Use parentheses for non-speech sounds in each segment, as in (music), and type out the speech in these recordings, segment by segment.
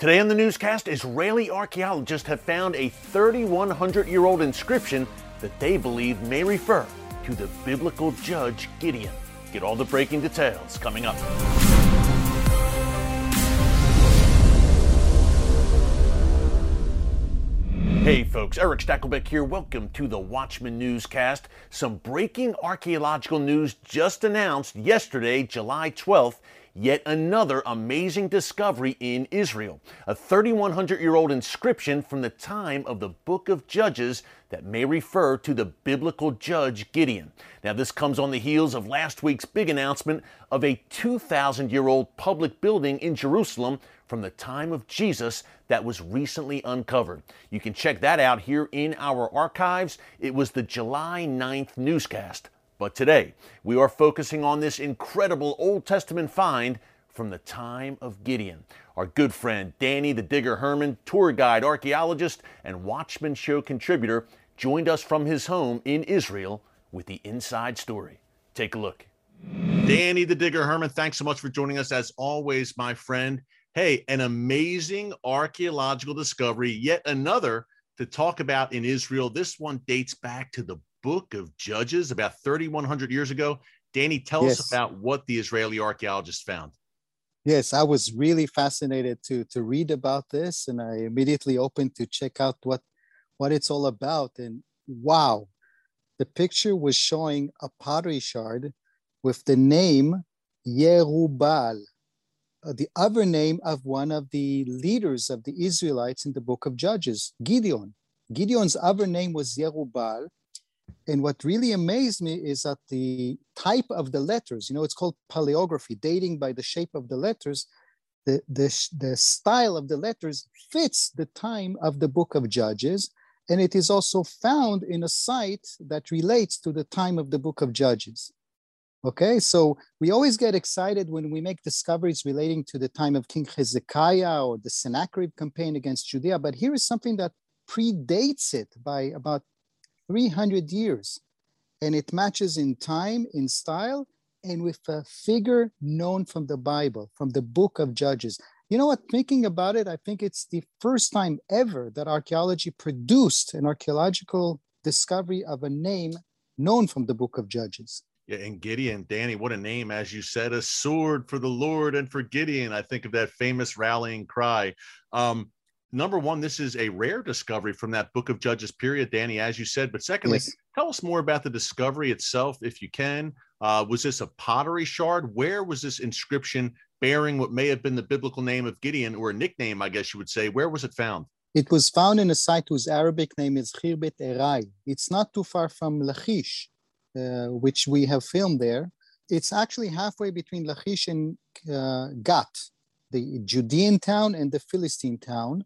Today on the newscast, Israeli archaeologists have found a 3,100 year old inscription that they believe may refer to the biblical judge Gideon. Get all the breaking details coming up. Hey folks, Erick Stakelbeck here. Welcome to the Watchman Newscast. Some breaking archaeological news just announced yesterday, July 12th. Yet another amazing discovery in Israel. A 3,100 year old inscription from the time of the book of Judges that may refer to the biblical judge Gideon. Now, this comes on the heels of last week's big announcement of a 2,000 year old public building in Jerusalem from the time of Jesus that was recently uncovered. You can check that out here in our archives. It was the July 9th newscast. But today, we are focusing on this incredible Old Testament find from the time of Gideon. Our good friend Danny the Digger Herman, tour guide, archaeologist, and Watchman Show contributor, joined us from his home in Israel with the inside story. Take a look. Danny the Digger Herman, thanks so much for joining us as always, my friend. Hey, an amazing archaeological discovery, yet another to talk about in Israel. This one dates back to the book of Judges about 3,100 years ago. Danny, tell yes. us about what the Israeli archaeologists found. Yes, I was really fascinated to to read about this, and I immediately opened to check out what what it's all about. And wow, the picture was showing a pottery shard with the name Yerubal, uh, the other name of one of the leaders of the Israelites in the book of Judges, Gideon. Gideon's other name was Yerubal. And what really amazed me is that the type of the letters, you know, it's called paleography, dating by the shape of the letters. The, the, the style of the letters fits the time of the book of Judges. And it is also found in a site that relates to the time of the book of Judges. Okay, so we always get excited when we make discoveries relating to the time of King Hezekiah or the Sennacherib campaign against Judea, but here is something that predates it by about 300 years. And it matches in time, in style, and with a figure known from the Bible, from the book of Judges. You know what? Thinking about it, I think it's the first time ever that archaeology produced an archaeological discovery of a name known from the book of Judges. Yeah, and Gideon, Danny, what a name, as you said, a sword for the Lord and for Gideon. I think of that famous rallying cry. Um, number one, this is a rare discovery from that book of Judges period, Danny, as you said. But secondly, yes. tell us more about the discovery itself, if you can. Uh, was this a pottery shard? Where was this inscription bearing what may have been the biblical name of Gideon, or a nickname, I guess you would say? Where was it found? It was found in a site whose Arabic name is Khirbet Erai. It's not too far from Lachish. Uh, which we have filmed there. It's actually halfway between Lachish and uh, Gat, the Judean town and the Philistine town.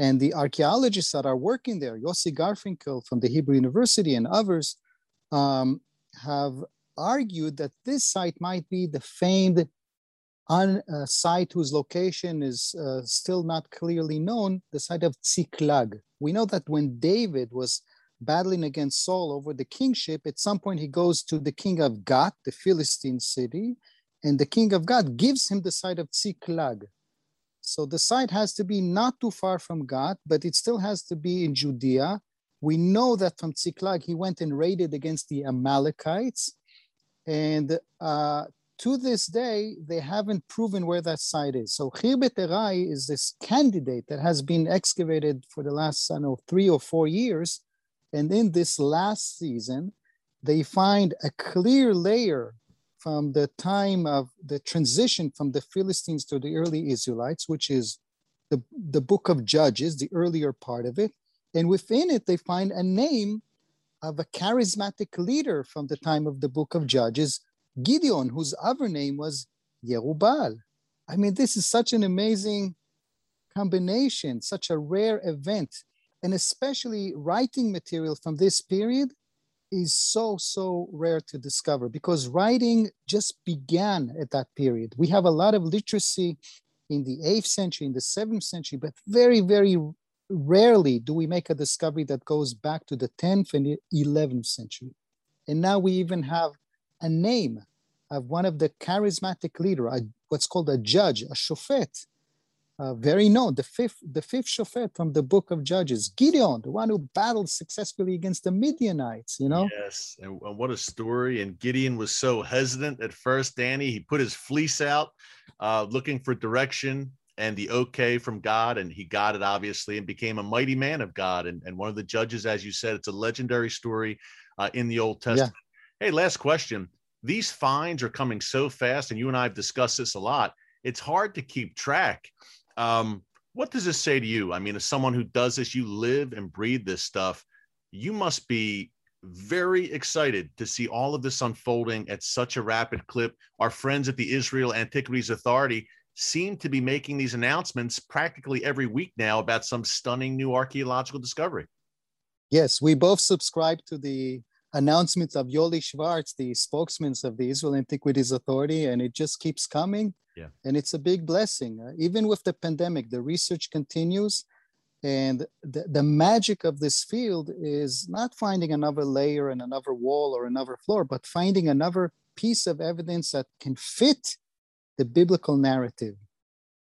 And the archaeologists that are working there, Yossi Garfinkel from the Hebrew University and others, um, have argued that this site might be the famed uh, site whose location is uh, still not clearly known, the site of Tziklag. We know that when David was battling against Saul over the kingship, at some point he goes to the king of Gath, the Philistine city, and the king of Gath gives him the site of Tziklag. So the site has to be not too far from Gath, but it still has to be in Judea. We know that from Tziklag he went and raided against the Amalekites. And uh, to this day, they haven't proven where that site is. So Khirbet Erai is this candidate that has been excavated for the last, I know, three or four years and in this last season, they find a clear layer from the time of the transition from the Philistines to the early Israelites, which is the, the book of Judges, the earlier part of it. And within it, they find a name of a charismatic leader from the time of the book of Judges, Gideon, whose other name was Yerubal. I mean, this is such an amazing combination, such a rare event and especially writing material from this period is so so rare to discover because writing just began at that period. We have a lot of literacy in the 8th century in the 7th century but very very rarely do we make a discovery that goes back to the 10th and 11th century. And now we even have a name of one of the charismatic leader a, what's called a judge a shofet uh, very known, the fifth, the fifth shofet from the book of Judges, Gideon, the one who battled successfully against the Midianites, you know? Yes, and what a story. And Gideon was so hesitant at first, Danny. He put his fleece out uh, looking for direction and the okay from God, and he got it obviously and became a mighty man of God. And, and one of the judges, as you said, it's a legendary story uh, in the Old Testament. Yeah. Hey, last question. These fines are coming so fast, and you and I have discussed this a lot. It's hard to keep track um, what does this say to you? I mean, as someone who does this, you live and breathe this stuff. You must be very excited to see all of this unfolding at such a rapid clip. Our friends at the Israel Antiquities Authority seem to be making these announcements practically every week now about some stunning new archaeological discovery. Yes, we both subscribe to the announcements of Yoli Schwartz, the spokesman of the Israel Antiquities Authority, and it just keeps coming. Yeah. And it's a big blessing. Uh, even with the pandemic, the research continues. And the, the magic of this field is not finding another layer and another wall or another floor, but finding another piece of evidence that can fit the biblical narrative.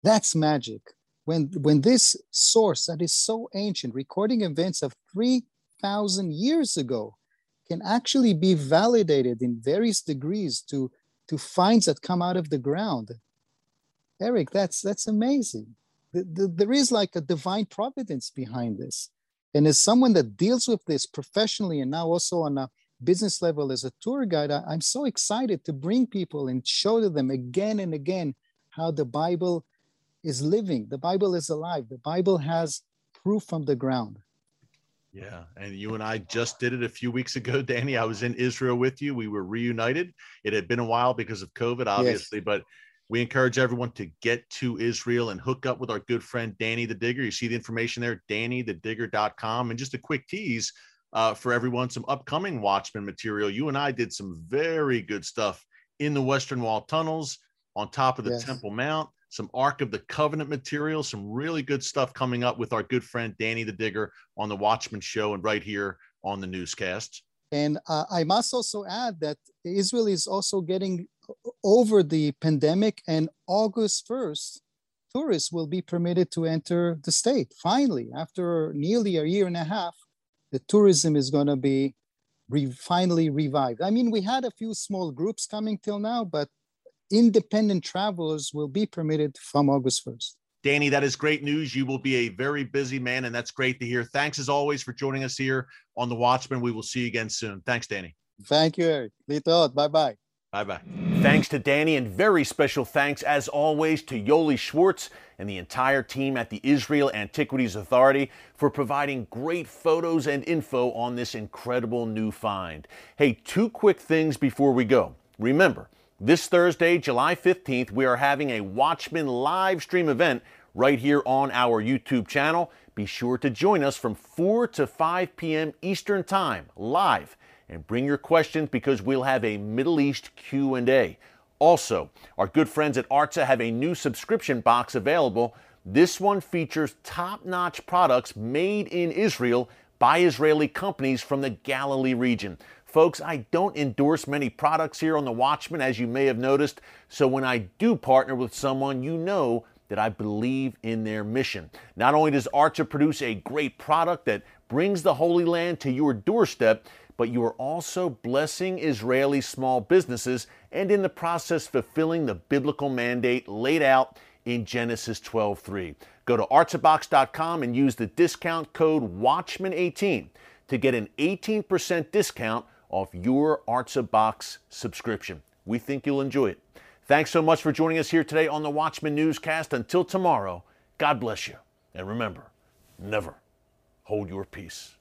That's magic. When, when this source that is so ancient, recording events of 3,000 years ago, can actually be validated in various degrees to, to finds that come out of the ground. Erick, that's, that's amazing. The, the, there is like a divine providence behind this. And as someone that deals with this professionally and now also on a business level as a tour guide, I, I'm so excited to bring people and show to them again and again how the Bible is living. The Bible is alive. The Bible has proof from the ground. Yeah. And you and I just did it a few weeks ago, (laughs) Danny. I was in Israel with you. We were reunited. It had been a while because of COVID, obviously, yes. but we encourage everyone to get to Israel and hook up with our good friend Danny the Digger. You see the information there, dannythedigger.com. And just a quick tease uh, for everyone some upcoming Watchman material. You and I did some very good stuff in the Western Wall tunnels, on top of the yes. Temple Mount some Ark of the Covenant material, some really good stuff coming up with our good friend Danny the Digger on the Watchman Show and right here on the newscast. And uh, I must also add that Israel is also getting over the pandemic, and August 1st, tourists will be permitted to enter the state. Finally, after nearly a year and a half, the tourism is going to be re- finally revived. I mean, we had a few small groups coming till now, but independent travelers will be permitted from August 1st. Danny, that is great news. You will be a very busy man, and that's great to hear. Thanks as always for joining us here on The Watchman. We will see you again soon. Thanks, Danny. Thank you, Erick. Bye bye. Bye bye. Thanks to Danny, and very special thanks, as always, to Yoli Schwartz and the entire team at the Israel Antiquities Authority for providing great photos and info on this incredible new find. Hey, two quick things before we go. Remember, this Thursday, July 15th, we are having a Watchman live stream event right here on our YouTube channel. Be sure to join us from 4 to 5 p.m. Eastern Time live and bring your questions because we'll have a Middle East Q&A. Also, our good friends at Artza have a new subscription box available. This one features top-notch products made in Israel by Israeli companies from the Galilee region. Folks, I don't endorse many products here on The Watchman, as you may have noticed, so when I do partner with someone, you know that I believe in their mission. Not only does Artza produce a great product that brings the Holy Land to your doorstep, but you are also blessing Israeli small businesses and in the process fulfilling the biblical mandate laid out in Genesis 12:3. Go to artzabox.com and use the discount code WATCHMAN18 to get an 18% discount off your Artza Box subscription. We think you'll enjoy it. Thanks so much for joining us here today on the Watchman Newscast. Until tomorrow, God bless you. And remember, never hold your peace.